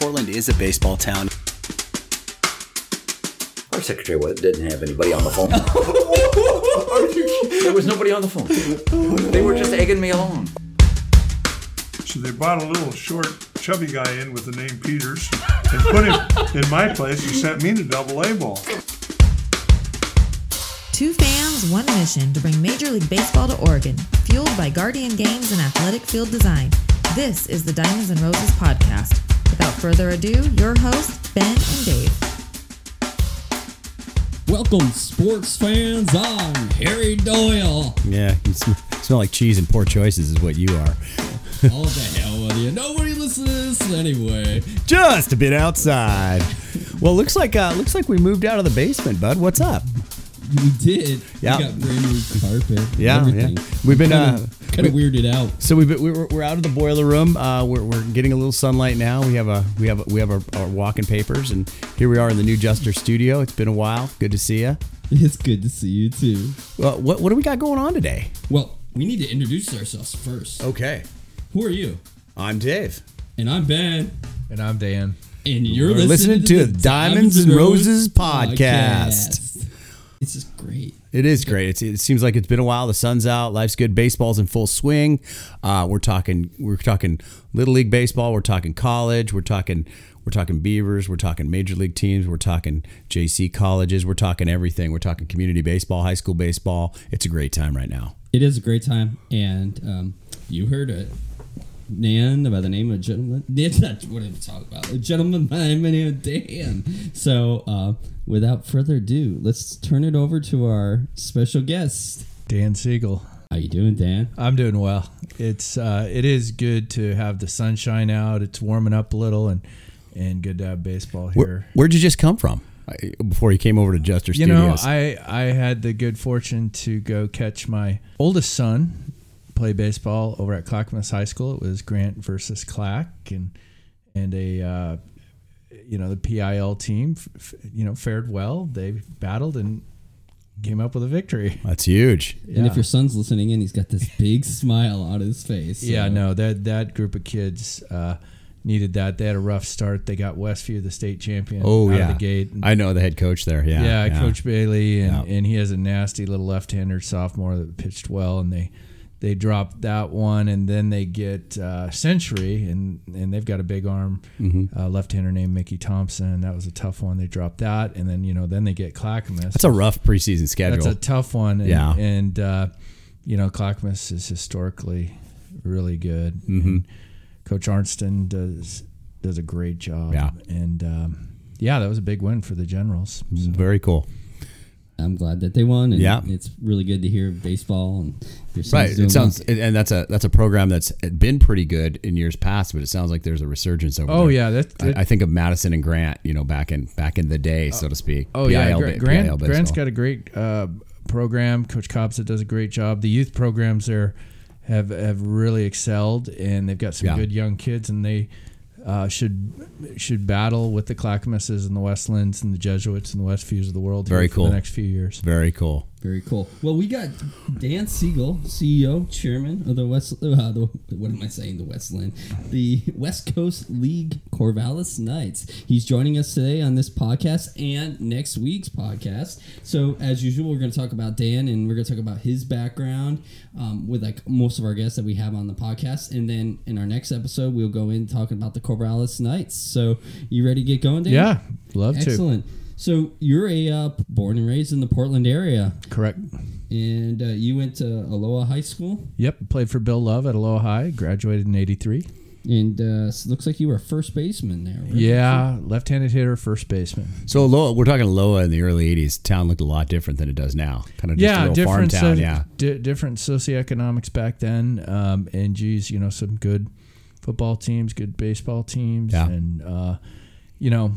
Portland is a baseball town. Our secretary didn't have anybody on the phone. there was nobody on the phone. They were just egging me along. So they brought a little short, chubby guy in with the name Peters and put him in my place and sent me to double A ball. Two fans, one mission to bring Major League Baseball to Oregon, fueled by Guardian Games and Athletic Field Design. This is the Diamonds and Roses podcast. Without further ado, your hosts, Ben and Dave. Welcome, sports fans. I'm Harry Doyle. Yeah, you sm- smell like cheese and poor choices is what you are. All the hell with you. Nobody listens to this anyway. Just a bit outside. Well, looks like uh, looks like we moved out of the basement, bud. What's up? We did. Yeah. We got brand new carpet. Yeah, everything. yeah. We've been, kind uh, of, kind of weirded out. So we've been, we're, we're out of the boiler room. Uh, we're, we're getting a little sunlight now. We have a we have a, we have our, our walking papers, and here we are in the new Juster studio. It's been a while. Good to see you. It's good to see you too. Well, what what do we got going on today? Well, we need to introduce ourselves first. Okay, Who are you? I'm Dave. And I'm Ben. And I'm Dan. And you're listening, listening to, to the Diamonds and Roses podcast. podcast. It's just great. It is great. It's, it seems like it's been a while. The sun's out. Life's good. Baseball's in full swing. Uh, we're talking. We're talking little league baseball. We're talking college. We're talking. We're talking Beavers. We're talking major league teams. We're talking JC colleges. We're talking everything. We're talking community baseball, high school baseball. It's a great time right now. It is a great time, and um, you heard it. Dan by the name of a gentleman. That's not what I'm talking about. A gentleman by the name of Dan. So, uh, without further ado, let's turn it over to our special guest. Dan Segel. How you doing, Dan? I'm doing well. It's uh, it is good to have the sunshine out. It's warming up a little and and good to have baseball here. where'd you just come from before you came over to Juster You know, Studios? I I had the good fortune to go catch my oldest son play baseball over at Clackamas High School. It was Grant versus Clack and and a uh, you know the PIL team f- f- you know fared well. They battled and came up with a victory. That's huge. And if your son's listening in, he's got this big smile on his face. Yeah, no, that that group of kids uh, needed that. They had a rough start. They got Westview, the state champion, Oh out yeah, of the gate. I know the head coach there. Yeah, yeah, Coach Bailey, and, Yeah. and he has a nasty little left-hander sophomore that pitched well, and they they drop that one, and then they get uh, Century, and and they've got a big arm Mm-hmm. uh, left-hander named Mickey Thompson. That was a tough one. They dropped that, and then you know then they get Clackamas. That's a rough preseason schedule. That's a tough one. And, Yeah. And, uh, you know, Clackamas is historically really good. Mm-hmm. Coach Arnston does does a great job. Yeah. And, um, yeah, that was a big win for the Generals. So- Very cool. I'm glad that they won. And Yeah. it's really good to hear baseball and your son's Right. doing It sounds, well. and that's a that's a program that's been pretty good in years past, but it sounds like there's a resurgence over Oh, there. yeah. That, that- I, I think of Madison and Grant, you know, back in back in the day, so to speak. oh, yeah. PIL Gra- ba- Grant, PIL Grant's baseball. got a great uh, program. Coach Cobsa does a great job. The youth programs there have, have really excelled, and they've got some Yeah. good young kids, and they uh, should should battle with the Clackamases and the West Linns and the Jesuits and the Westviews of the world Very for cool. the next few years. Very cool. Very cool. Well, we got Dan Segel, CEO, chairman of the West. Uh, the, what am I saying? The Westland, the West Coast League Corvallis Knights. He's joining us today on this podcast and next week's podcast. So, as usual, we're going to talk about Dan and we're going to talk about his background um, with like most of our guests that we have on the podcast. And then in our next episode, we'll go in talking about the Corvallis Knights. So, you ready to get going, Dan? Yeah, love to. Excellent. So you're a uh, born and raised in the Portland area, Correct. and uh, you went to Aloha High School, Yep, played for Bill Love at Aloha High. Graduated in '83. and uh, s- looks like you were a first baseman there. right? Yeah, left-handed hitter, first baseman. So Loa, we're talking Loa in the early '80s. Town looked a lot different than it does now. Kind of just a yeah, little farm different. town. so- yeah. di- different socioeconomics back then. Um, and geez, you know, some good football teams, good baseball teams, Yeah. and uh, you know,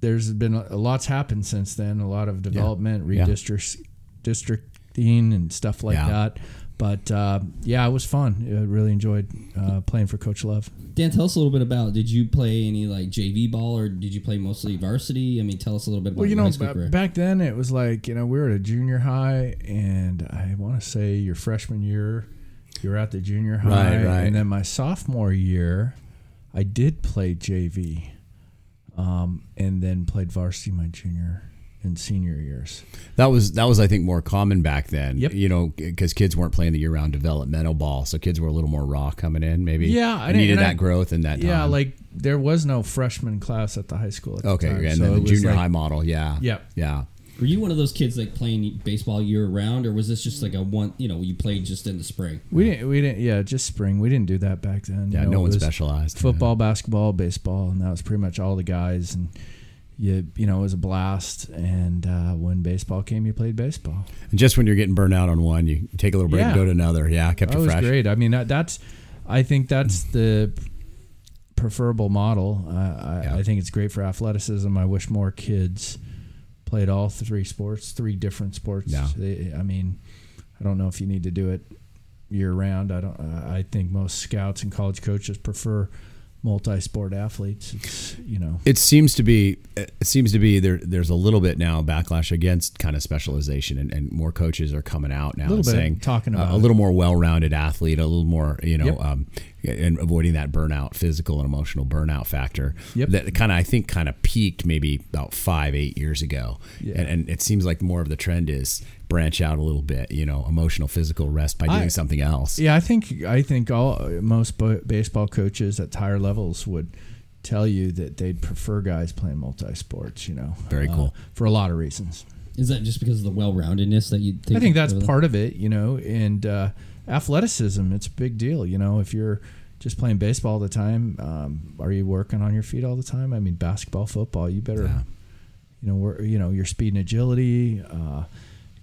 there's been a, a lot's happened since then. A lot of development, Yeah. redistrict, districting, and stuff like Yeah. that. But uh, yeah, it was fun. I really enjoyed uh, playing for Coach Love. Dan, tell us a little bit about. Did you play any like JV ball, or did you play mostly varsity? I mean, tell us a little bit about Well, you your know, high school ba- back then it was like you know we were at a junior high, and I want to say your freshman year, you were at the junior high, Right, right. and then my sophomore year, I did play JV. Um, and then played varsity my junior and senior years. That was that was I think more common back then. Yep. You know, because kids weren't playing the year-round developmental ball, so kids were a little more raw coming in. Maybe. Yeah, I needed that I- growth and that. Yeah, time. like there was no freshman class at the high school. At the Okay, time, and so then the junior like- high model. Yeah. Yep. Yeah. Were you one of those kids like playing baseball year round, or was this just like a one? You know, you played just in the spring. We didn't. We didn't. Yeah, just spring. We didn't do that back then. Yeah. You know, no one specialized. Football, basketball, baseball, and that was pretty much all the guys. And you, you know, it was a blast. And uh, when baseball came, you played baseball. And just when you're getting burned out on one, you take a little break and Yeah. go to another. Yeah. Kept That you was fresh. great. I mean, that, that's. I think that's the preferable model. Uh, I, Yeah. I think it's great for athleticism. I wish more kids played all three sports, three different sports. Yeah. They, I mean, I don't know if you need to do it year round. I don't. I think most scouts and college coaches prefer multi-sport athletes. It's you know. It seems to be. It seems to be there. There's a little bit now backlash against kind of specialization, and, and more coaches are coming out now Little and bit, saying talking uh, about a little more well-rounded athlete, a little more you know, Yep. um, and avoiding that burnout, physical and emotional burnout factor. Yep. That kind of I think kind of peaked maybe about five, eight years ago, Yeah. and, and it seems like more of the trend is branch out a little bit. You know, emotional, physical rest by doing I- something else. Yeah, I think I think all most bo- baseball coaches at higher levels would tell you that they'd prefer guys playing multi sports. You know, Very uh, cool. for a lot of reasons. Is that just because of the well-roundedness that you? Think I think that's of part of it. You know, and uh, athleticism. It's a big deal. You know, if you're just playing baseball all the time, um, are you working on your feet all the time? I mean, basketball, football, you better, Yeah. you know, wor- you know, your speed and agility. Uh,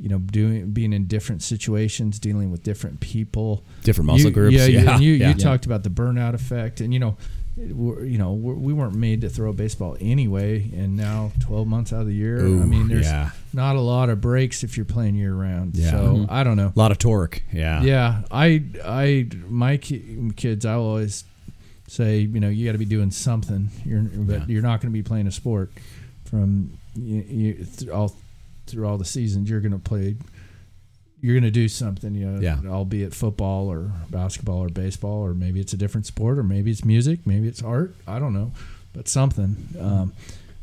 you know, doing being in different situations, dealing with different people, Different muscle You- groups. Yeah, you- Yeah, and you, yeah. you talked about the burnout effect, and you know, we're, you know, we're, we weren't made to throw a baseball anyway, and now twelve months out of the year, I mean, there's yeah. not a lot of breaks if you're playing year round. Yeah. So Mhm. I don't know. A lot of torque. Yeah. Yeah, I, I, my ki- kids, I always say, you know, you got to be doing something. You're, but Yeah. you're not going to be playing a sport from you, you th- all through all the seasons. You're going to play. You're going to do something, you know, Yeah. albeit football or basketball or baseball, or maybe it's a different sport, or maybe it's music, maybe it's art. I don't know, but something. Um,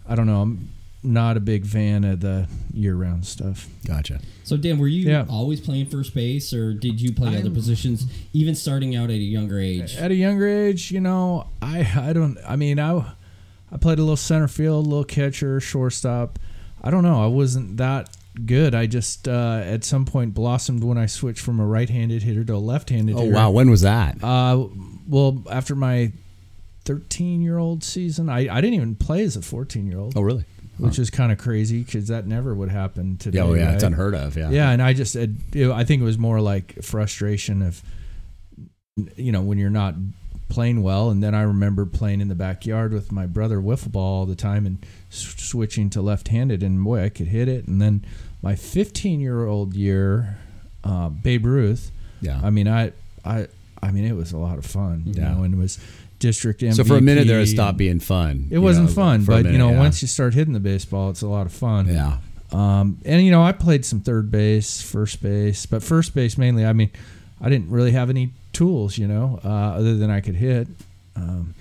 I don't know. I'm not a big fan of the year-round stuff. Gotcha. So Dan, were you Yeah. always playing first base, or did you play other I'm- positions, even starting out at a younger age? At a younger age, you know, I I don't. I mean, I I played a little center field, a little catcher, shortstop. I don't know. I wasn't that good. I just uh, at some point blossomed when I switched from a right-handed hitter to a left-handed Oh hitter. wow, when was that? Uh, well, after my 13-year-old season, I I didn't even play as a 14-year-old, Oh really? which is kind of crazy because that never would happen today. Yeah, oh yeah, it's unheard of. Yeah. Yeah, and I just, you know, I think it was more like frustration of, you know, when you're not playing well. And then I remember playing in the backyard with my brother wiffle ball all the time and switching to left-handed, and boy, I could hit it. And then my 15-year-old year, uh, Babe Ruth. Yeah. I mean, I, I, I mean, it was a lot of fun, you Yeah. know, and it was district MVP. so for a minute there, it stopped being fun. It wasn't know, fun, but you know, yeah. once you start hitting the baseball, it's a lot of fun. yeah, Um, and you know, I played some third base, first base, but first base mainly. I mean, I didn't really have any tools, you know, uh, other than I could hit. Um,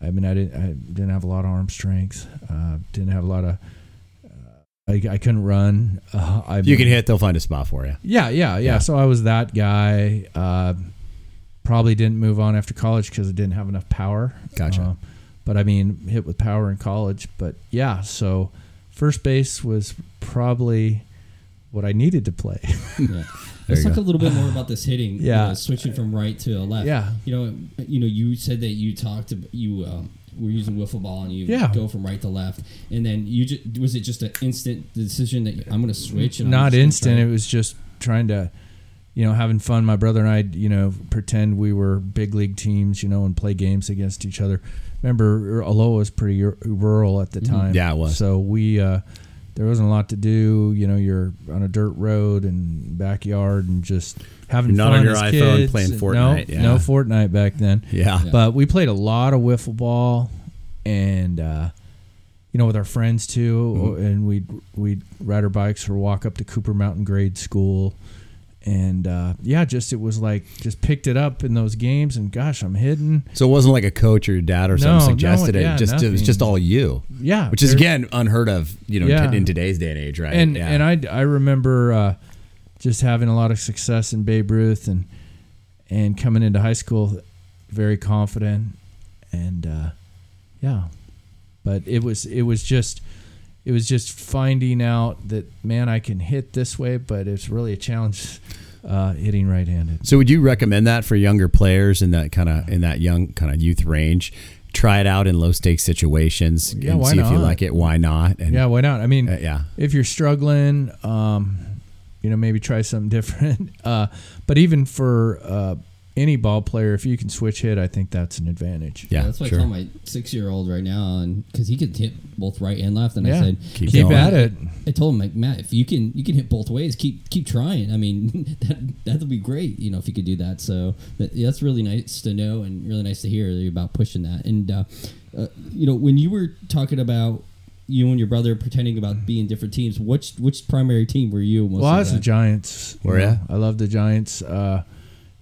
I mean, I didn't, I didn't have a lot of arm strength. Uh, didn't have a lot of. Uh, I, I couldn't run. Uh, I you can hit, they'll find a spot for you. Yeah, yeah, yeah. Yeah. So I was that guy. Uh, probably didn't move on after college because I didn't have enough power. Gotcha. Uh, but I mean, hit with power in college. But yeah, so first base was probably what I needed to play. Yeah. Let's talk go. a little bit more about this hitting. you Yeah. know, switching from right to left. Yeah. You know, you know, you said that you talked about you um, were using wiffle ball and you Yeah. go from right to left, and then you just was it just an instant decision that I'm going to switch? And I'm Not instant. try- It was just trying to, you know, having fun. My brother and I, you know, pretend we were big league teams, you know, and play games against each other. Remember, Aloha was pretty rural at the time. Yeah, it was. So we, uh, there wasn't a lot to do. You know, you're on a dirt road and backyard and just having Not fun on your as iPhone kids. playing No, Fortnite, yeah. no Fortnite back then. Yeah. But we played a lot of wiffle ball, and uh, you know, with our friends too. Mm-hmm. And we'd we'd ride our bikes or walk up to Cooper Mountain Grade School, and uh, yeah, just it was like just picked it up in those games, and gosh, I'm hidden. So it wasn't like a coach or your dad or No, something no, suggested yeah, it. Just it was just all you, Yeah, which is again unheard of. You know, Yeah. in today's day and age, right? and yeah. and I I remember uh, just having a lot of success in Babe Ruth and and coming into high school very confident and uh, yeah, but it was it was just it was just finding out that man I can hit this way, but it's really a challenge uh, hitting right-handed. So would you recommend that for younger players in that kind of in that young kind of youth range? Try it out in low stakes situations Yeah, and see if you like it. Why not? And Yeah, why not? I mean, uh, yeah. if you're struggling, um, you know, maybe try something different. Uh, but even for uh, any ball player, if you can switch hit, I think that's an advantage. Yeah, that's what sure. I tell my six year old right now, and because he could hit both right and left, and Yeah. I said, Keep Keep at it. I told him like Matt, if you can you can hit both ways, keep keep trying. I mean, that that'll be great, you know, if you could do that. So that, that's really nice to know and really nice to hear about pushing that. And uh, uh, you know, when you were talking about you and your brother pretending about being different teams, which which primary team were you? Most Well, of I was the time? Giants. you know. ya? I love the Giants. Uh,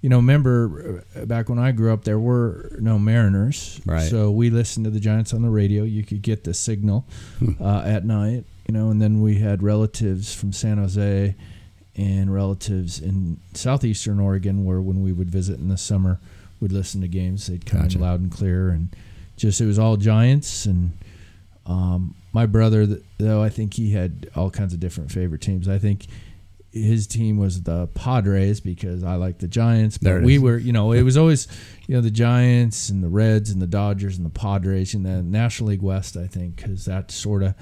you know, remember uh, back when I grew up, there were no Mariners, Right. So we listened to the Giants on the radio. You could get the signal uh, at night, you know, and then we had relatives from San Jose and relatives in southeastern Oregon, where when we would visit in the summer, we'd listen to games. They'd come Gotcha. in loud and clear, and just it was all Giants and. Um, my brother, though, I think he had all kinds of different favorite teams. I think his team was the Padres because I like the Giants. But we is. were, you know, it was always, you know, the Giants and the Reds and the Dodgers and the Padres and the National League West. I think because that's sort of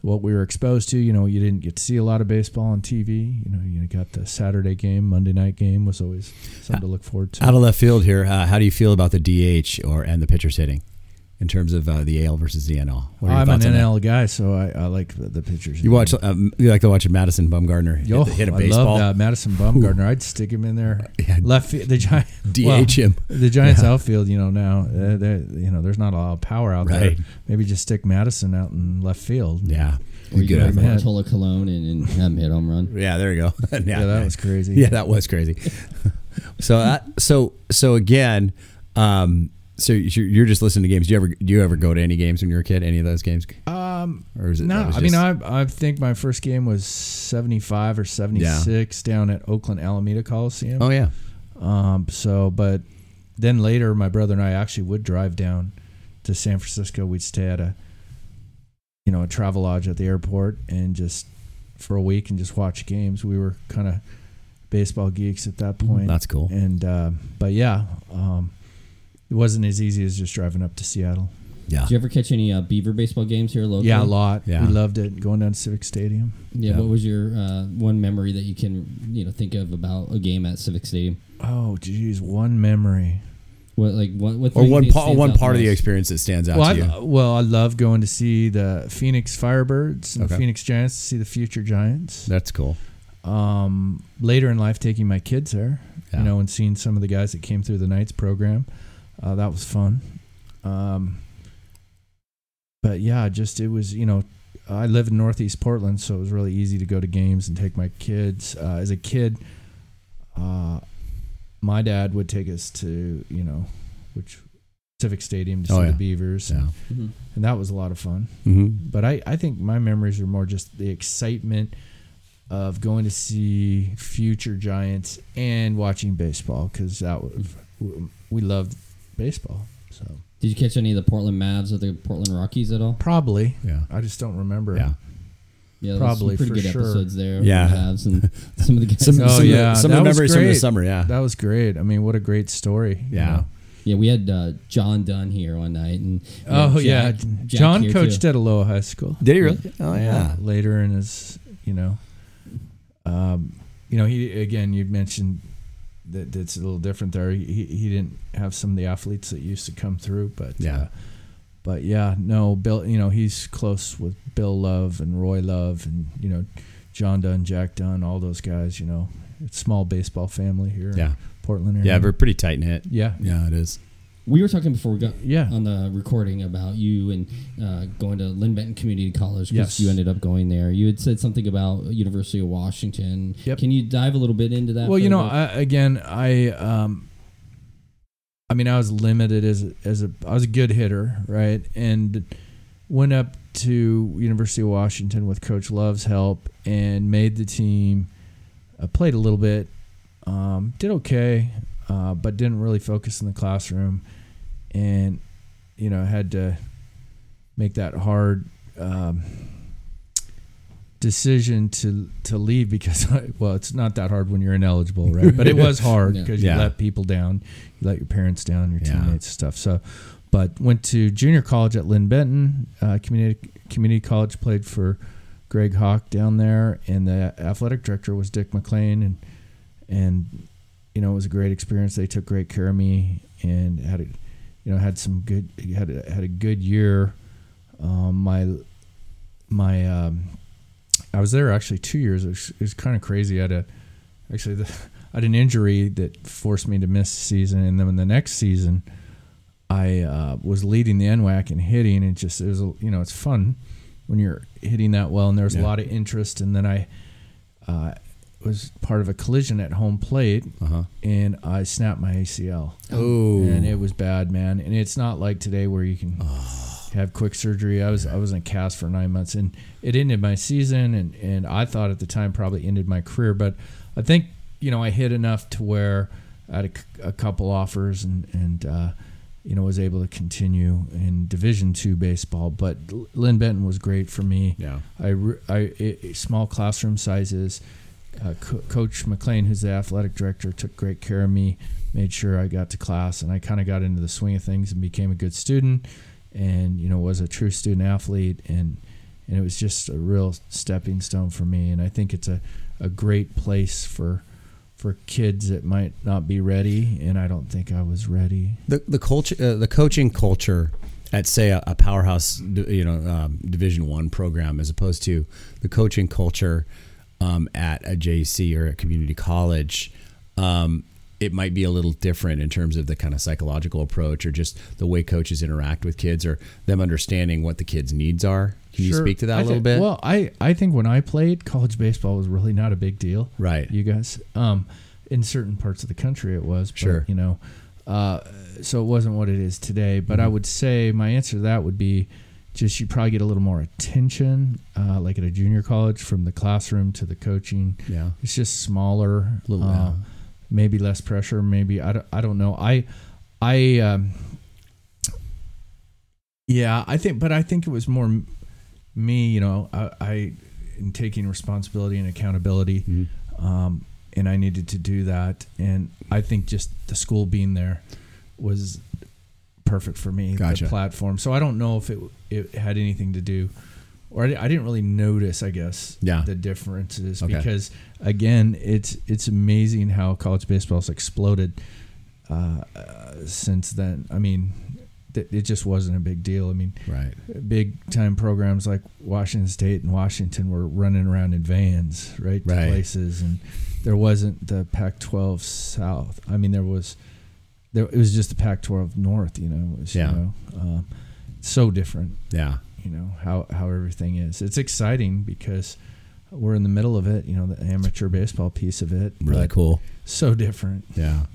what we were exposed to. You know, you didn't get to see a lot of baseball on TV. You know, you got the Saturday game, Monday night game was always something to look forward to. Out of left field here, uh, how do you feel about the DH or and the pitchers hitting in terms of uh, the AL versus the NL? What are your I'm an thoughts on that? NL guy, so I, I like the, the pitchers. You watch, um, you like to watch Madison Bumgarner hit, Yo, hit a I baseball, love that Madison Bumgarner. I'd stick him in there. Yeah. Left field, the Giant DH well, him. The Giants outfield, you know, now uh, you know there's not a lot of power out Right. there. Maybe just stick Madison out in left field. Yeah, Or you good could have idea. man. And, and have him hit home run. Yeah, there you go. yeah, Yeah, that was crazy. Yeah, that was crazy. so that so so again, um, so you're just listening to games. Do you ever do you ever go to any games when you were a kid? Any of those games? Um, Or is it? no, I mean, I I think my first game was 75 or 76 down at Oakland Alameda Coliseum. Oh yeah. Um, so, but then later, my brother and I actually would drive down to San Francisco. We'd stay at a, you know, a travel lodge at the airport and just for a week and just watch games. We were kind of baseball geeks at that point. That's cool. And uh, but yeah, um, it wasn't as easy as just driving up to Seattle. Yeah. Did you ever catch any uh, Beaver baseball games here locally? Yeah, a lot. Yeah. We loved it going down to Civic Stadium. Yeah, Yeah. What was your uh, one memory that you can you know think of about a game at Civic Stadium? Oh, geez, one memory. What like what? what Or three one things part one part of the experience that stands out Well, to you. I, well, I love going to see the Phoenix Firebirds and Okay. the Phoenix Giants to see the future Giants. That's cool. Um, later in life, taking my kids there, Yeah. you know, and seeing some of the guys that came through the Knights program, uh, that was fun. Um, but yeah, just it was, you know, I live in Northeast Portland, so it was really easy to go to games and take my kids. Uh, as a kid, uh, my dad would take us to, you know, which Civic Stadium to see Oh, yeah. the Beavers, Yeah. Mhm. and that was a lot of fun. Mm-hmm. But I, I think my memories are more just the excitement of going to see future Giants and watching baseball because that was, we loved baseball. So Did you catch any of the Portland Mavs or the Portland Rockies at all? probably, Yeah. I just don't remember. Yeah. Yeah, Probably, some pretty for good sure. episodes there. Yeah. the Mavs and some of the guys. Some, Oh, some, yeah, of the, some that of the memories from the summer. Yeah. That was great. I mean, what a great story. you Yeah. know? yeah, we had uh, John Dunn here one night, and Oh know, yeah, Jack- Jack John coached too. at Aloha High School. Did he really? Oh yeah. Later in his, you know, um, you know, he again you mentioned that that's a little different there. He he didn't have some of the athletes that used to come through, but Yeah. uh, but yeah, no, Bill. You know, he's close with Bill Love and Roy Love, and you know, John Dunn, Jack Dunn, all those guys. You know, it's small baseball family here. in Yeah. Portland area. Yeah. We're pretty tight knit. yeah. Yeah, it is. We were talking before we got Yeah. on the recording about you and uh, going to Linn Benton Community College because Yes. you ended up going there. You had said something about University of Washington. Yep. Can you dive a little bit into that? Well, you know. I, again, I um, I mean, I was limited as as a I was a good hitter, right, and went up to University of Washington with Coach Love's help and made the team. I played a little bit, um, did okay, uh, but didn't really focus in the classroom, and you know had to make that hard. Um, decision to to leave because well it's not that hard when you're ineligible right but it was hard because Yeah. you let people down you let your parents down your Yeah. teammates stuff so but went to junior college at Linn Benton uh, community community college played for Greg Hawk down there and the athletic director was Dick McLean and and you know it was a great experience they took great care of me and had a you know had some good had a, had a good year um, my my um, I was there actually two years. It was, it was kind of crazy. I had a actually the, I had an injury that forced me to miss the season, and then in the next season, I uh, was leading the NWAC and hitting. And just it was a- you know it's fun when you're hitting that well, and there was Yeah. a lot of interest. And then I uh, was part of a collision at home plate, Uh-huh. and I snapped my ACL Oh. and it was bad, man. And it's not like today where you can have quick surgery. I was I was in a cast for nine months, and it ended my season, and and I thought at the time probably ended my career, but I think you know I hit enough to where I had a couple offers, and and uh, you know was able to continue in Division two baseball. But Linn Benton was great for me. Yeah. I, I it, small classroom sizes. Uh, Co- Coach McLean, who's the athletic director, took great care of me, made sure I got to class, and I kind of got into the swing of things and became a good student, and you know was a true student athlete, and and it was just a real stepping stone for me. And I think it's a, a great place for for kids that might not be ready, and I don't think I was ready. the the culture uh, the coaching culture at say a, a powerhouse you know um, division one program as opposed to the coaching culture um, at a JC or a community college um, it might be a little different in terms of the kind of psychological approach or just the way coaches interact with kids or them understanding what the kids needs are can you speak to that I a little think- bit Well, I, I think when I played, college baseball was really not a big deal. Right. You guys. Um, in certain parts of the country, it was. But, Sure. You know, uh, so it wasn't what it is today. But Mm-hmm. I would say my answer to that would be just you probably get a little more attention, uh, like at a junior college, from the classroom to the coaching. yeah It's just smaller, Little, uh, maybe less pressure. Maybe I don't, I don't know. I, I, um, yeah, I think, but I think it was more me. You know, I, I in taking responsibility and accountability, Mm-hmm. um, and I needed to do that. And I think just the school being there was perfect for me. Gotcha. The platform. So I don't know if it it had anything to do. Or I I didn't really notice, I guess, Yeah. the differences Okay. because again, it's it's amazing how college baseball has exploded uh, uh, since then. I mean, th- it just wasn't a big deal. I mean, right big time programs like Washington State and Washington were running around in vans, right, to Right. places, and there wasn't the Pac-12 South. I mean, there was, there it was just the Pac-12 North. You know, it was, Yeah. you know, um, so different. yeah You know how how everything is. It's exciting because we're in the middle of it. You know, the amateur baseball piece of it. really cool So different. yeah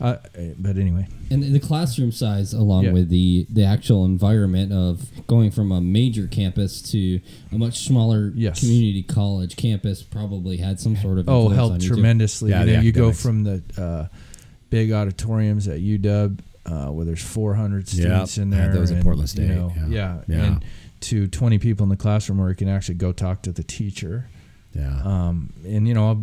Uh, but anyway, And the classroom size, along Yeah. with the the actual environment of going from a major campus to a much smaller Yes. community college campus, probably had some sort of oh influence helped tremendously Yeah, you know you go from the uh, big auditoriums at uw uh, where there's 400 students Yep, in I had there those at Portland State, you know, yeah. yeah Yeah. and to 20 people in the classroom where you can actually go talk to the teacher yeah um, and you know a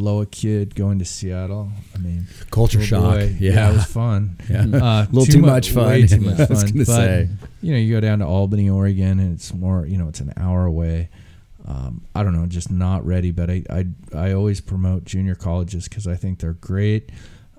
Loa kid going to Seattle I mean culture shock boy, yeah it was fun Yeah. uh, A little too mu- much fun. way too much I fun was gonna but, say. you know you go down to Albany Oregon and it's more you know it's an hour away um, I don't know, just not ready. But I I, I always promote junior colleges because I think they're great.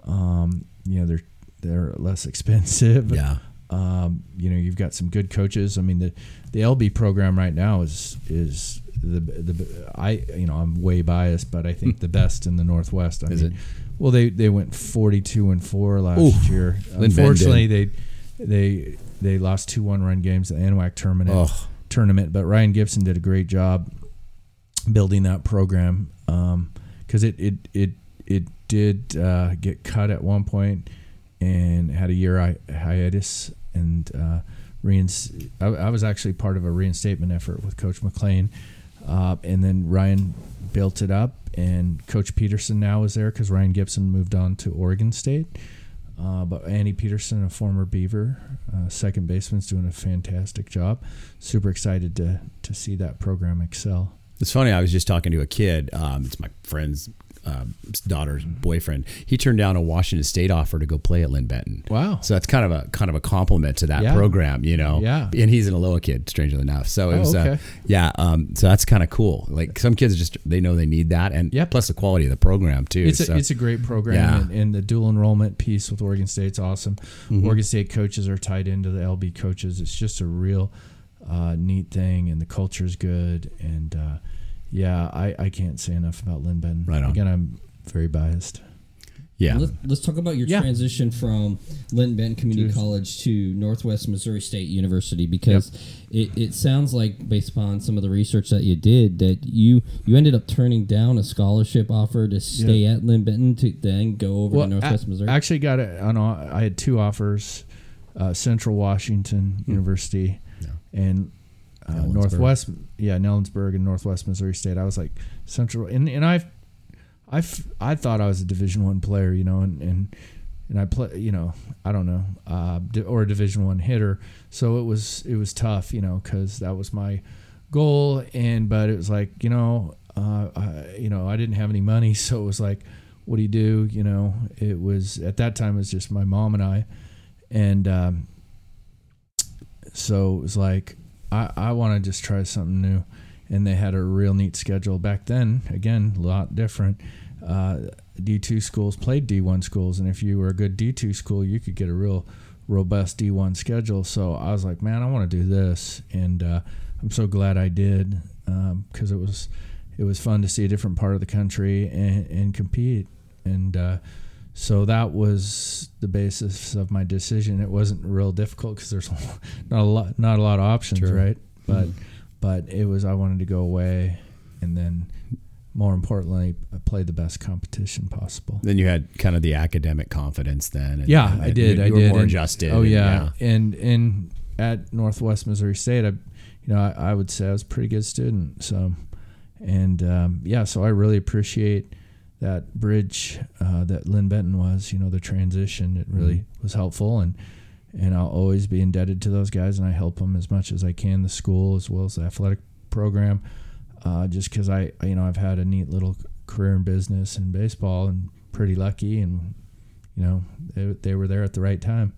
Um, you know, they're they're less expensive. yeah Um, you know, you've got some good coaches. I mean, the the LB program right now is is the the I you know I'm way biased, but I think the best in the Northwest. I Is mean, Well, they they went 42 and four last Ooh. year. Unfortunately, they they they lost two one run games at the NWAC tournament. Oh. Tournament, but Ryan Gibson did a great job building that program because it it it it did uh, get cut at one point and had a year hi- hiatus and uh, reins- I, I was actually part of a reinstatement effort with Coach McLean, uh, and then Ryan built it up, and Coach Peterson now is there because Ryan Gibson moved on to Oregon State. Uh, but Andy Peterson, a former Beaver, uh, second baseman's doing a fantastic job. Super excited to to see that program excel. It's funny. I was just talking to a kid. Um, it's my friend's um, daughter's boyfriend. He turned down a Washington State offer to go play at Linn Benton. Wow. So that's kind of a kind of a compliment to that Yeah. program, you know. Yeah. And he's an Aloha kid, strangely enough. So it Oh, was, uh, okay. yeah. Um, so that's kind of cool. Like some kids just they know they need that, and yeah. plus the quality of the program too. It's a, it's a great program, Yeah. and, and the dual enrollment piece with Oregon State's awesome. Mm-hmm. Oregon State coaches are tied into the LB coaches. It's just a real uh, neat thing, and the culture's good. And uh, yeah, I, I can't say enough about Linn Ben. Right on. Again, I'm very biased. yeah. Let's, let's talk about your Yeah. transition from Linn Benton Community Cheers. College to Northwest Missouri State University because it, it sounds like based upon some of the research that you did that you you ended up turning down a scholarship offer to stay at Linn Benton to then go over to Northwest a- Missouri. actually got it on. I had two offers: uh, Central Washington University and uh, Northwest. Yeah, Nellensburg and Northwest Missouri State. I was like Central, and and I, I, I thought I was a Division One player, you know, and and and I play, you know, I don't know, uh, or a Division One hitter. So it was it was tough, you know, because that was my goal, and but it was like you know, uh, I, you know, I didn't have any money, so it was like, what do you do? You know, it was at that time it was just my mom and I, and um, so it was like I I want to just try something new, and they had a real neat schedule back then. Again, a lot different. Uh, D2 schools played D1 schools, and if you were a good D2 school, you could get a real robust D1 schedule. So I was like, man, I want to do this, and uh, I'm so glad I did because it was it was fun to see a different part of the country and, and compete. And uh, so that was the basis of my decision. It wasn't real difficult because there's not a lot not a lot of options, Sure. right? But but it was I wanted to go away, and then more importantly, play the best competition possible. then you had kind of the academic confidence then. And, Yeah, and I did. You, I you were did. more And- adjusted. Oh and- yeah. and and at Northwest Missouri State, I, you know, I, I would say I was a pretty good student. So, and um, yeah, so I really appreciate that bridge uh, that Linn Benton was. You know, the transition. It really Mm-hmm. was helpful, and and I'll always be indebted to those guys, and I help them as much as I can. The school as well as the athletic program, uh, just because I, you know, I've had a neat little career in business and baseball, and pretty lucky, and you know, they, they were there at the right time.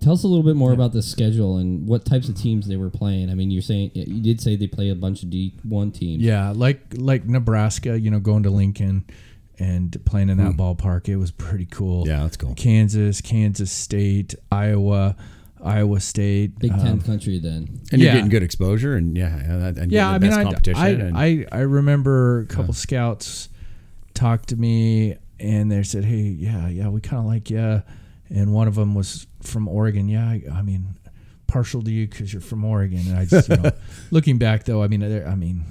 Tell us a little bit more about the schedule and what types of teams they were playing. I mean, you're saying you did say they play a bunch of D1 teams. Yeah, like like Nebraska, you know, going to Lincoln and playing in that ballpark, it was pretty cool. Yeah, that's cool. Kansas, Kansas State, Iowa, Iowa State. Big um, Ten country then. And you're getting good exposure, and yeah, and, and getting yeah, the I mean, best I, competition. I, and, I, I remember a couple scouts talked to me and they said, "Hey, yeah, yeah, we kind of like you." And one of them was from Oregon. Yeah, I, I mean, partial to you because you're from Oregon. And I just, you know, looking back though, I mean, I mean,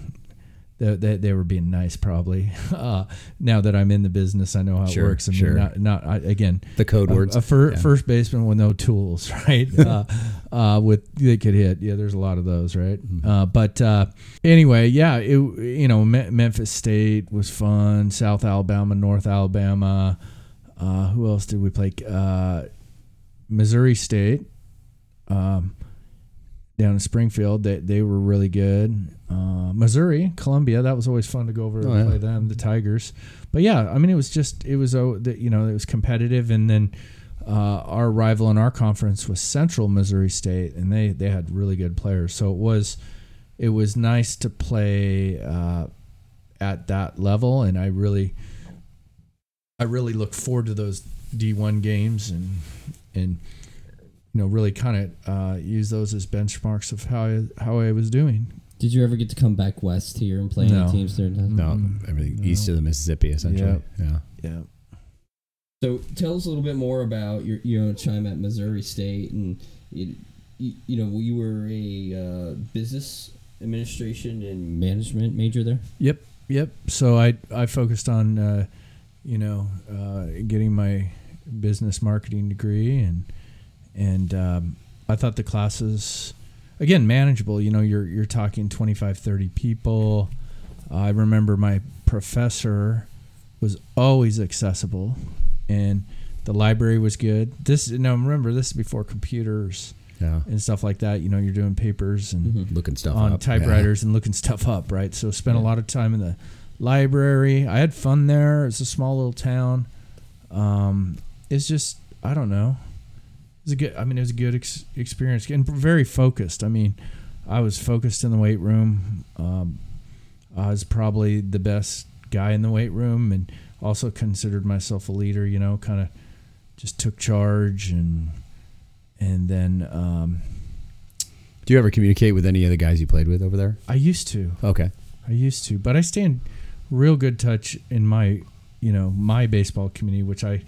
they, they, they were being nice probably. Uh, now that I'm in the business, I know how Sure, it works. I mean, sure. not, not I, again, the code a, words. a fir- Yeah. first baseman with no tools, right? uh, uh, with they could hit. Yeah, there's a lot of those, right? Mm-hmm. Uh, but uh, anyway, yeah, it you know Me- Memphis State was fun. South Alabama, North Alabama. Uh, who else did we play? Uh, Missouri State. Um, down in Springfield, they they were really good. Uh, Missouri, Columbia, that was always fun to go over Oh, and yeah. play them, the Tigers. But yeah, I mean, it was just it was oh, you know it was competitive, and then uh, our rival in our conference was Central Missouri State, and they they had really good players. So it was it was nice to play uh, at that level, and I really I really look forward to those D1 games and and you know really kind of uh, use those as benchmarks of how I, how I was doing. Did you ever get to come back west here and play No. any teams there? No, everything east of the Mississippi, essentially. Yeah. Yeah. So tell us a little bit more about your your own time at Missouri State, and you, you, you know you were a uh, business administration and management major there. Yep, yep. So I I focused on uh, you know uh, getting my business marketing degree and and um, I thought the classes again manageable. You know, you're you're talking 25, 30 people. I remember my professor was always accessible, and the library was good. This now remember this is before computers Yeah. and stuff like that. You know, you're doing papers and Looking stuff on up. typewriters and looking stuff up, right? So spent a lot of time in the library. I had fun there. It's a small little town. Um, it's just I don't know. It was a good. I mean, it was a good ex- experience and very focused. I mean, I was focused in the weight room. Um, I was probably the best guy in the weight room, and also considered myself a leader. You know, kind of just took charge and and then um, Do you ever communicate with any of the guys you played with over there? I used to. Okay. I used to, but I stay in real good touch in my, you know, my baseball community, which I,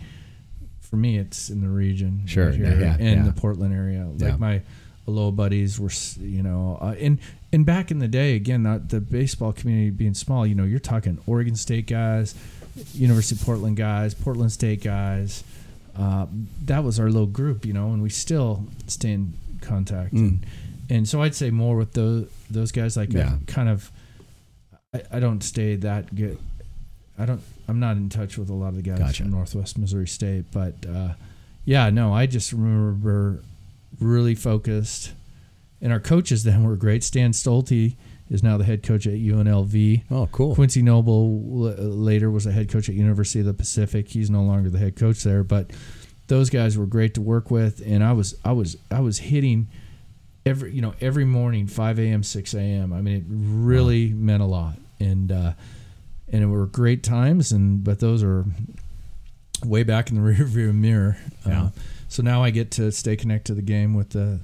for me, it's in the region, Sure, right here, yeah, in yeah. the Portland area. Like Yeah. my Aloha buddies were, you know, uh, and and back in the day, again, not the baseball community being small, you know, you're talking Oregon State guys, University of Portland guys, Portland State guys. Uh, that was our little group, you know, and we still stay in contact. Mm. And, and so I'd say more with those those guys, like Yeah. Kind of. I, I don't stay that good. I don't. I'm not in touch with a lot of the guys Gotcha. from Northwest Missouri State, but uh, yeah, no, I just remember really focused, and our coaches then were great. Stan Stolte is now the head coach at UNLV. Oh, cool. Quincy Noble l- later was a head coach at University of the Pacific. He's no longer the head coach there, but those guys were great to work with, and I was I was I was hitting every you know every morning 5 a.m 6 a.m i mean it really meant a lot and uh and it were great times and but those are way back in the rearview mirror Yeah. uh, so now i get to stay connected to the game with the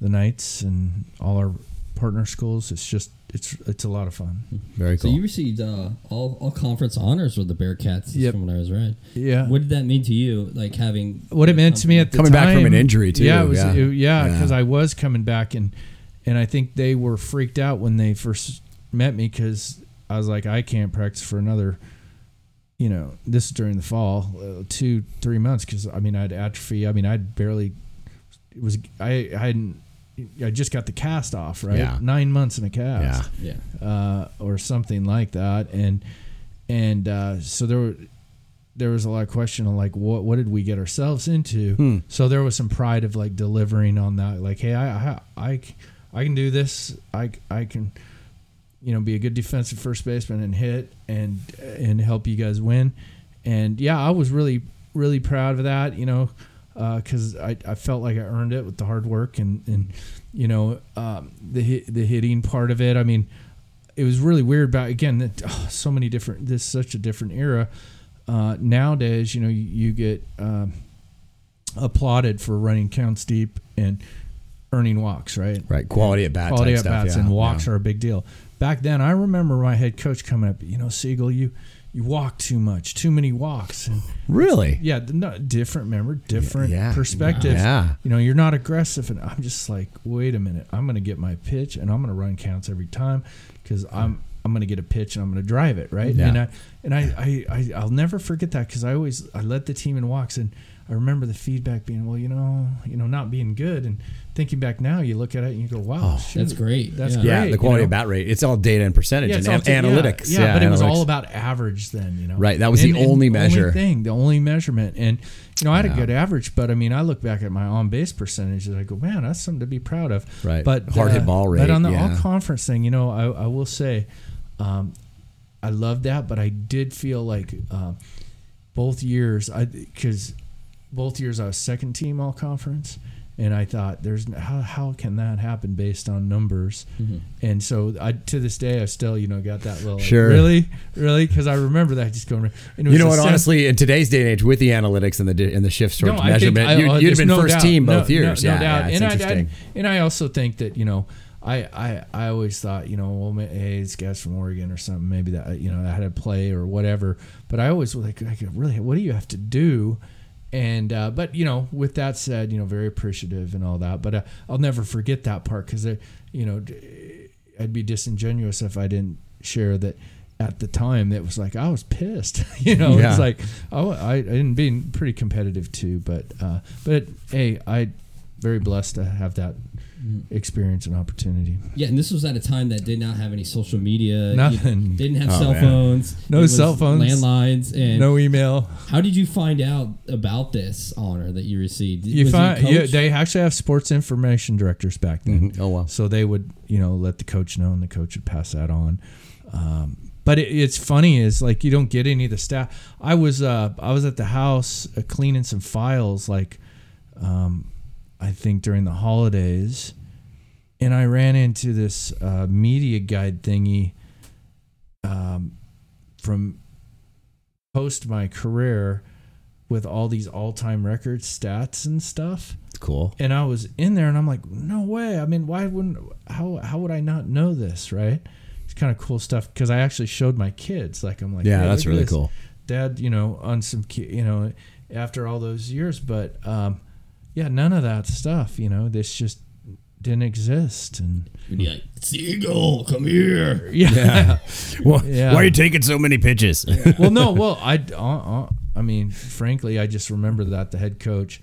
the knights and all our partner schools it's just it's it's a lot of fun Very cool. So you received uh, all all conference honors with the Bearcats Yep. from what I was read. yeah What did that mean to you? Like having what it meant to me at the Coming back from an injury, too, Yeah, it was, yeah. it- yeah, Yeah. because I was coming back and and I think they were freaked out when they first met me because I was like, I can't practice for another, you know, this is during the fall, uh, two three months because I mean I had atrophy. I mean I'd barely it was I I hadn't. I just got the cast off, right? Yeah. Nine months in a cast yeah. yeah. uh, or something like that, and and uh, so there were there was a lot of question on like what what did we get ourselves into? Hmm. So there was some pride of like delivering on that, like hey I, I i i can do this, i i can you know be a good defensive first baseman and hit and and help you guys win, and yeah I was really really proud of that, you know. Because I, I felt like I earned it with the hard work and, and you know um, the the hitting part of it. I mean, it was really weird about again that oh, so many different this is such a different era uh, nowadays you know you, you get um, applauded for running counts deep and earning walks right Right. Quality at bat. quality at stuff, bats yeah, and walks yeah. are a big deal back then i remember my head coach coming up you know segel you you walk too much too many walks and Really? yeah no, different remember different yeah. perspectives Yeah. you know you're not aggressive and i'm just like wait a minute i'm gonna get my pitch and i'm gonna run counts every time because i'm i'm gonna get a pitch and i'm gonna drive it right Yeah. and i and I, I, I i'll never forget that because i always i led the team in walks and i remember the feedback being well you know you know not being good and thinking back now you look at it and you go wow shoot, That's great. that's Yeah. great Yeah, the you quality know? of bat rate. It's all data and percentage yeah, and all an- ta- yeah, analytics. Yeah, but it was all about average then, you know. Right, that was the only measure. thing, the only measurement. And you know, I had Yeah. a good average, but I mean, I look back at my on base percentage and I go, man, that's something to be proud of. Right. But Hard hit uh, ball rate, But on the yeah. all conference thing, you know, I, I will say, um, I love that, but I did feel like uh, both years, I because both years I was second team all conference. And I thought, there's how how can that happen based on numbers? And so I to this day I still you know got that little like, Sure. really really because I remember that just going. And it You know what? sense- Honestly, in today's day and age, with the analytics and the and the shift towards I think measurement, I- you, uh, you'd have been no first doubt. team No- both years. No, yeah, no doubt. yeah, and I, interesting. I and I also think that you know I, I I always thought you know well hey these guys from Oregon or something maybe that you know I had to play or whatever but I always was like, like really what do you have to do and uh, but you know with that said you know very appreciative and all that but uh, I'll never forget that part because you know I'd be disingenuous if I didn't share that at the time that was like I was pissed you know Yeah. it's like oh I I didn't being pretty competitive too but uh, but hey I very blessed to have that experience and opportunity. Yeah, and this was at a time that did not have any social media. you Nothing. didn't have Oh, cell man. phones. No cell phones. Landlines. And No email. how did you find out about this honor that you received? You Was find a you, coach? they actually have sports information directors back then. Mhm. Oh, wow. So they would you know let the coach know, and the coach would pass that on. Um, but it, it's funny is like you don't get any of the staff. I was uh, I was at the house uh, cleaning some files like um, I think during the holidays, and I ran into this uh, media guide thingy um, from post my career with all these all-time record stats and stuff Cool. and I was in there and I'm like, no way. I mean, why wouldn't how how would I not know this, right? It's kind of cool stuff because I actually showed my kids. Like I'm like, Yeah, "Hey, that's really this." cool. Dad, you know, on some you know, after all those years, but um, yeah, none of that stuff. You know, this just didn't exist, and You'd be like, Segel, come here. yeah, Well, Yeah. Why are you taking so many pitches? well, no, well, I, uh, uh, I mean, frankly, I just remember that the head coach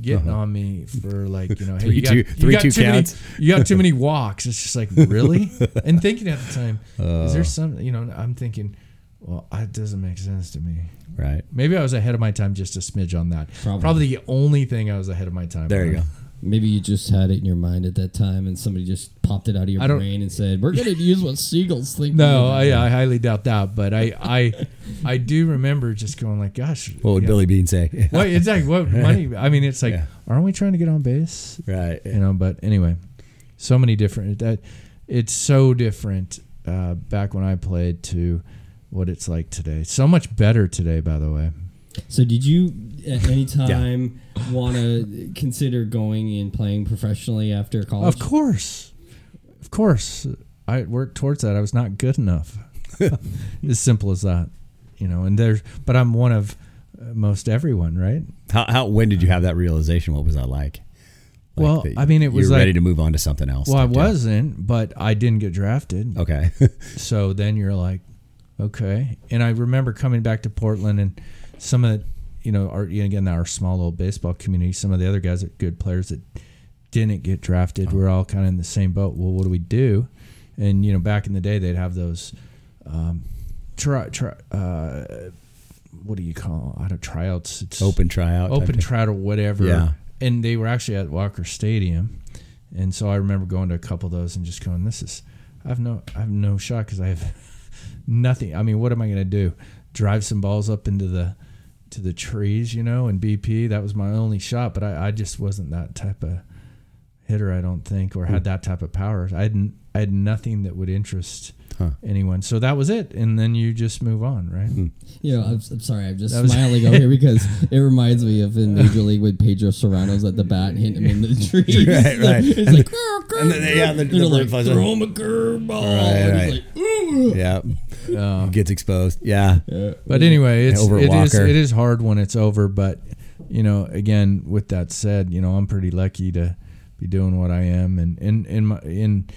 getting on me for like, you know, hey, Three, you got, two- you three, got two too counts. many, you got too many walks. It's just like, really? and thinking at the time, is Uh. there some, you know, I'm thinking, well, it doesn't make sense to me. right. Maybe I was ahead of my time, just a smidge on that. Probably. Probably, the only thing I was ahead of my time. There you go. Maybe you just had it in your mind at that time and somebody just popped it out of your I don't- brain and said, we're going to use what Segel's think. No, I. I highly doubt that, but I, I, I do remember just going like, gosh, What would you know, Billy Beane say? What exactly? What money? I mean, it's like, Yeah. aren't we trying to get on base? right. You know. But anyway, so many different. That it's so different uh, back when I played to what it's like today. So much better today, by the way. So did you at any time want to consider going and playing professionally after college? Of course, of course, I worked towards that. I was not good enough. as simple as that, you know. And there's, but I'm one of uh, most everyone, right? How, how when did you have that realization? What was that like? Like Well, that I mean, it was you're like- ready to move on to something else. Well, I wasn't, but I didn't get drafted. Okay. So then you're like, okay. And I remember coming back to Portland and some of the, you know, our again our small little baseball community. Some of the other guys that good players that didn't get drafted. We're all kind of in the same boat. Well, what do we do? And you know, back in the day, they'd have those, um, try, try, uh, what do you call? I don't tryouts. It's Open tryout. open tryout or whatever. Yeah. And they were actually at Walker Stadium, and so I remember going to a couple of those and just going, "This is, I have no, I have no shot because I have nothing. I mean, what am I going to do? Drive some balls up into the, to the trees, you know? And BP, that was my only shot, but I, I just wasn't that type of hitter, I don't think, or had hmm. that type of power. I hadn't, I had nothing that would interest." Huh. Anyone, so that was it, and then you just move on, right? You know, I'm, I'm sorry, I'm just That smiling over here because it reminds me of in Major League with Pedro Cerrano's at the bat hitting him in the tree. Right, right. It's And like, and then- yeah, the- and the they're like, throw him a curveball. Right, and right. he's like, ooh. Yeah. Uh, Gets exposed. Yeah. But anyway, it's over it is Walker. it is hard when it's over. But you know, again, with that said, you know, I'm pretty lucky to be doing what I am, and in in my in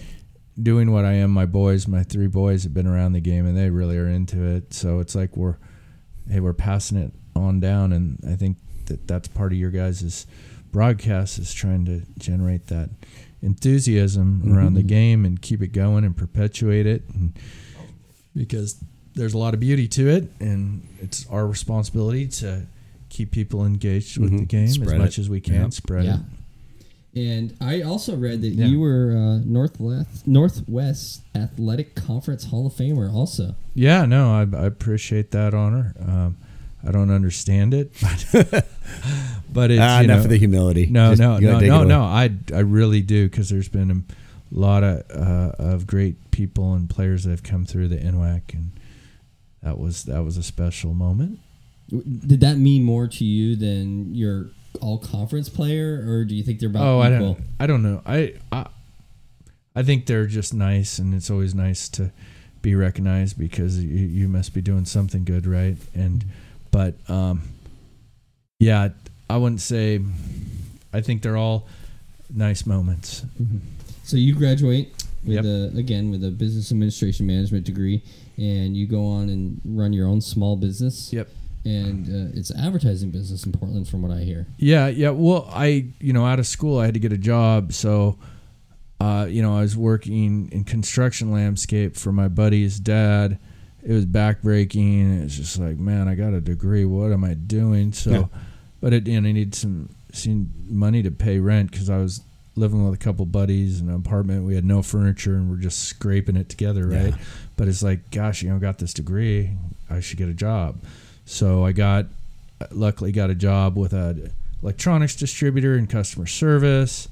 doing what I am. My boys, my three boys, have been around the game, and they really are into it. So it's like we're hey, we're passing it on down, and I think that that's part of your guys' broadcast is trying to generate that enthusiasm around the game and keep it going and perpetuate it and because there's a lot of beauty to it, and it's our responsibility to keep people engaged with the Mhm. game as much it. as we can. Yeah. Spread Yeah. it. And I also read that Yeah. you were uh, Northwest Northwest Athletic Conference Hall of Famer also. Yeah, no, I, I appreciate that honor. Um, I don't understand it, but, but it's Ah, you enough know, of the humility. No, Just, no, no, no, no. I, I really do because there's been a lot of uh, of great people and players that have come through the NWAC, and that was that was a special moment. Did that mean more to you than your all conference player, or do you think they're about oh, I don't, I don't know. I, I, I think they're just nice, and it's always nice to be recognized because you, you must be doing something good, right? And but um, yeah, I wouldn't say. I think they're all nice moments. So you graduate with Yep. a again with a business administration management degree, and you go on and run your own small business. Yep. And uh, it's advertising business in Portland, from what I hear. Yeah, yeah. Well, I, you know, out of school, I had to get a job. So, uh, you know, I was working in construction landscape for my buddy's dad. It was backbreaking. It's just like, man, I got a degree. What am I doing? So, Yeah. but it, and I need some, some money to pay rent because I was living with a couple buddies in an apartment. We had no furniture and we're just scraping it together, right? But it's like, gosh, you know, got this degree. I should get a job. So I got, luckily, got a job with a electronics distributor and customer service.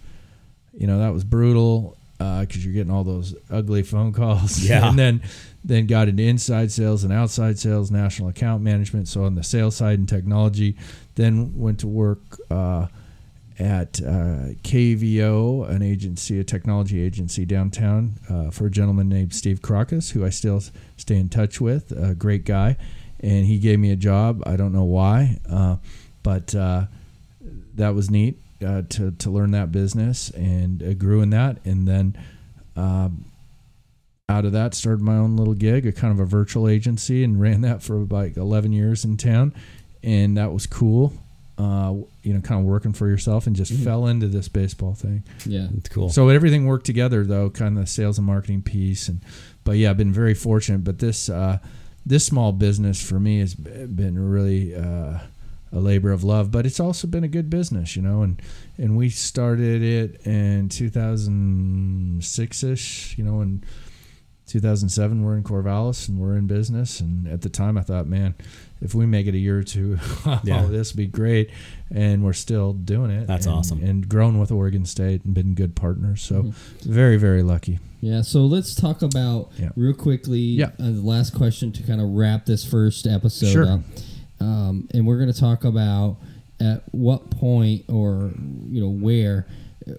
You know, that was brutal because you're getting all those ugly phone calls. Yeah. and then then got into inside sales and outside sales, national account management. So on the sales side and technology, then went to work uh, at uh, KVO, an agency, a technology agency downtown, uh, for a gentleman named Steve Crocus, who I still stay in touch with. A great guy, and he gave me a job. I don't know why, uh, but uh, that was neat uh, to to learn that business, and uh, grew in that, and then. Um, out of that, started my own little gig, a kind of a virtual agency, and ran that for like 11 years in town, and that was cool. Uh, you know, kind of working for yourself, and just fell into this baseball thing. Yeah. It's cool. So everything worked together, though, kind of the sales and marketing piece, and but yeah, I've been very fortunate. But this uh, this small business for me has been really uh, a labor of love, but it's also been a good business, you know. And and we started it in 2006 ish, you know, and 2007 we're in Corvallis and we're in business and at the time I thought man if we make it a year or two Yeah. oh, this would be great and we're still doing it That's and- awesome. and grown with Oregon State and been good partners so Mm-hmm. very very lucky Yeah, so let's talk about Yeah. real quickly Yeah. uh, the last question to kind of wrap this first episode Sure. up. Um, and we're going to talk about at what point or you know where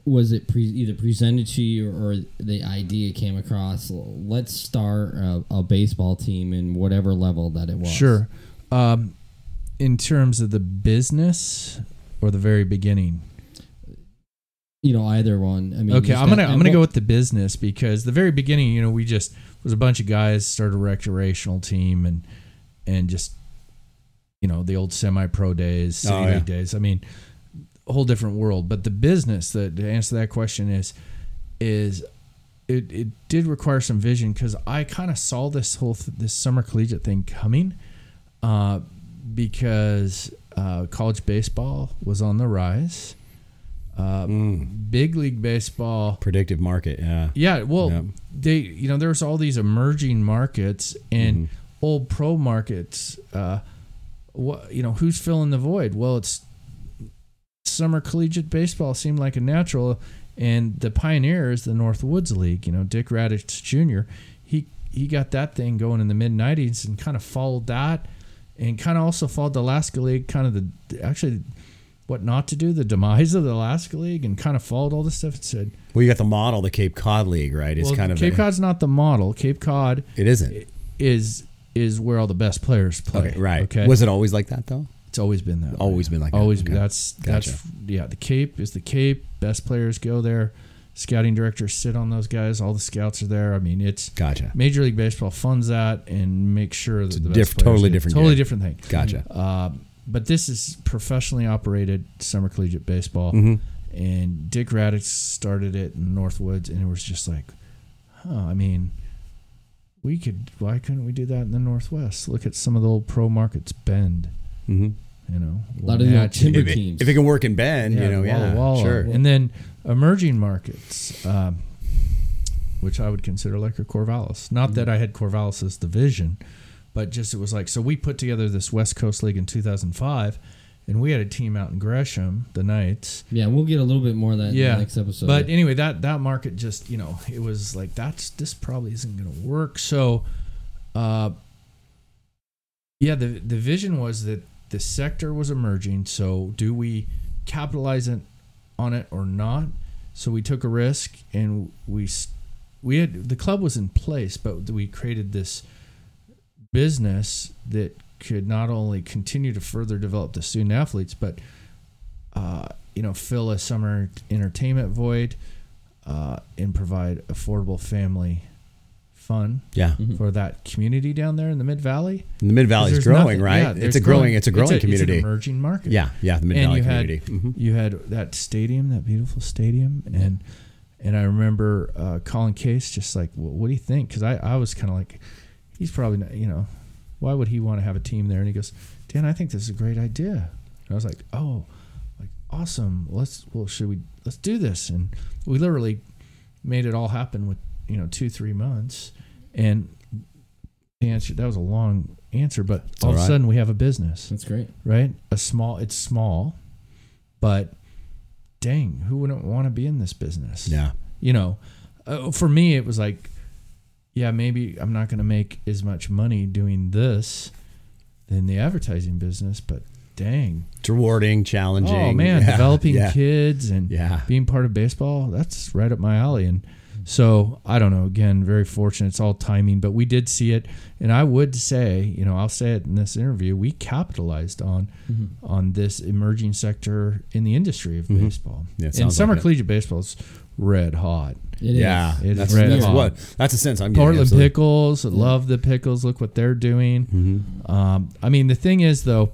was it pre- either presented to you or the idea came across let's start a, a baseball team in whatever level that it was? Sure. Um, in terms of the business or the very beginning? You know either one. I mean okay i'm gonna i'm gonna go with the business because the very beginning you know we just was a bunch of guys started a recreational team and and just you know the old semi-pro days city Oh, yeah. days. I mean a whole different world but the business that to answer that question is is it, it did require some vision because i kind of saw this whole th- this summer collegiate thing coming uh, because uh, college baseball was on the rise uh, big league baseball Predictive market. Yeah. yeah, well, Yep. they you know there's all these emerging markets and old pro markets. Uh, what you know who's filling the void? Well, it's summer collegiate baseball seemed like a natural, and the pioneer is the Northwoods League. You know, Dick Radatz Jr. He he got that thing going in the mid '90s and kind of followed that, and kind of also followed the Alaska League. Kind of the actually what not to do, the demise of the Alaska League, and kind of followed all this stuff and said. Well, you got the model, the Cape Cod League, right? It's Well, kind of Cape a- Cod's not the model. Cape Cod It isn't. is is where all the best players play. Okay, right. Okay. Was it always like that though? It's always been that. way. Always been like that. Always. Okay. That's Gotcha. that's yeah. The Cape is the Cape. Best players go there. Scouting directors sit on those guys. All the scouts are there. I mean, it's Gotcha. Major League Baseball funds that and makes sure that a the best diff- totally different totally game. different thing. Gotcha. Uh, but this is professionally operated summer collegiate baseball, Mhm. and Dick Radatz started it in Northwoods, and it was just like, huh. I mean, we could. Why couldn't we do that in the Northwest? Look at some of the old pro markets. Bend, Mhm. you know, a lot of the timber If it, teams if it can work in Bend, you know, Walla yeah, Walla. sure. And then emerging markets, um, which I would consider like a Corvallis. Not that I had Corvallis as the vision, but just it was like so we put together this West Coast League in 2005, and we had a team out in Gresham, the Knights. yeah we'll get a little bit more of that in Yeah, the next episode But anyway, that that market just you know it was like that's this probably isn't going to work. So, uh, yeah, the the vision was that the sector was emerging. So, do we capitalize it on it or not? So we took a risk and we we had the club was in place, but we created this business that could not only continue to further develop the student athletes, but uh, you know fill a summer entertainment void uh, and provide affordable family fun Yeah. for that community down there in the Mid Valley. The Mid Valley is growing, right? it's a growing. It's a growing community. It's an emerging market. yeah, yeah. The Mid Valley community. had Mhm. you had that stadium, that beautiful stadium, and and I remember uh, calling Case just like, well, what do you think? Because I I was kind of like, he's probably not, you know, why would he want to have a team there? And he goes, Dan, I think this is a great idea. And I was like, oh, like awesome. Let's well, should we let's do this? And we literally made it all happen with you know two three months, and the answer that was a long answer, but all all of a sudden we have a business That's great. right? A small, it's small, but dang, who wouldn't want to be in this business? Yeah. You know, uh, for me, it was like, yeah, maybe I'm not going to make as much money doing this than the advertising business, but dang, It's rewarding, challenging. oh man, Yeah, developing yeah. kids and Yeah. being part of baseball, that's right up my alley. And so I don't know. Again, very fortunate. It's all timing, but we did see it, and I would say, you know, I'll say it in this interview, we capitalized on Mm-hmm. on this emerging sector in the industry of baseball. Yeah, it and summer like collegiate baseball is red hot. It is. It Yeah, is that's, red that's hot. what that's a sense I'm. Portland absolutely. Pickles, love the Pickles. Look what they're doing. Mm-hmm. Um, I mean, the thing is, though,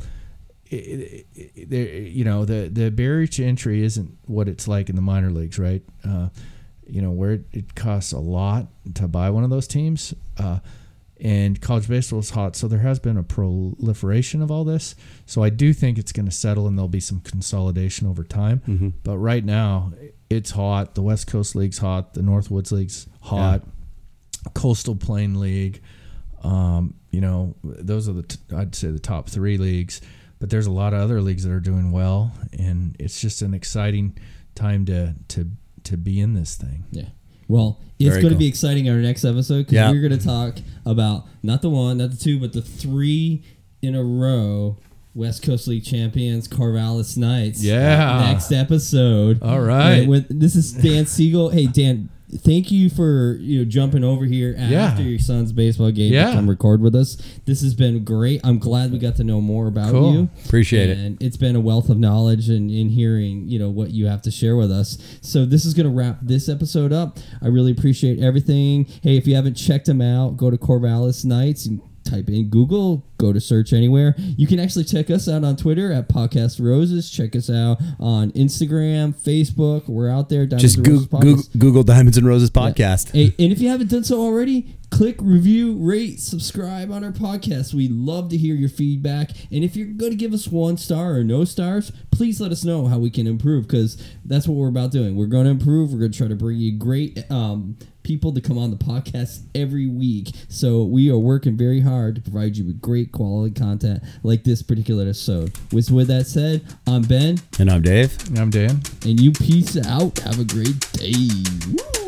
it, it, it, you know, the the barrier to entry isn't what it's like in the minor leagues, right? Uh, you know, where it, costs a lot to buy one of those teams, uh, and college baseball is hot, so there has been a proliferation of all this. So I do think it's going to settle, and there'll be some consolidation over time. Mm-hmm. But right now, it's hot. The West Coast League's hot. The Northwoods League's hot. Coastal Plain League. Um, you know, those are the t- I'd say the top three leagues. But there's a lot of other leagues that are doing well, and it's just an exciting time to to to be in this thing. Yeah. Well, it's Very going to be exciting our next episode because Yeah. we're going to talk about not the one, not the two, but the three in a row West Coast League champions, Corvallis Knights. Yeah. Next episode. All right. And with, this is Dan Segel. Hey, Dan. Thank you for you know jumping over here Yeah. after your son's baseball game Yeah. to come record with us. This has been great. I'm glad we got to know more about Cool. you. Appreciate it. And it's been a wealth of knowledge and in hearing, you know, what you have to share with us. So this is going to wrap this episode up. I really appreciate everything. Hey, if you haven't checked them out, go to Corvallis Knights and type in Google, go to search anywhere. You can actually check us out on Twitter at Podcast Roses. Check us out on Instagram, Facebook. We're out there. Diamonds Just and Google, Roses Google, Google Diamonds and Roses podcast. Hey, and if you haven't done so already, click review, rate, subscribe on our podcast. We love to hear your feedback. And if you're going to give us one star or no stars, please let us know how we can improve because that's what we're about doing. We're going to improve. We're going to try to bring you great um, people to come on the podcast every week. So we are working very hard to provide you with great quality content like this particular episode. With, with that said, I'm Ben, And I'm Dave. And I'm Dan. and you peace out. Have a great day. Woo!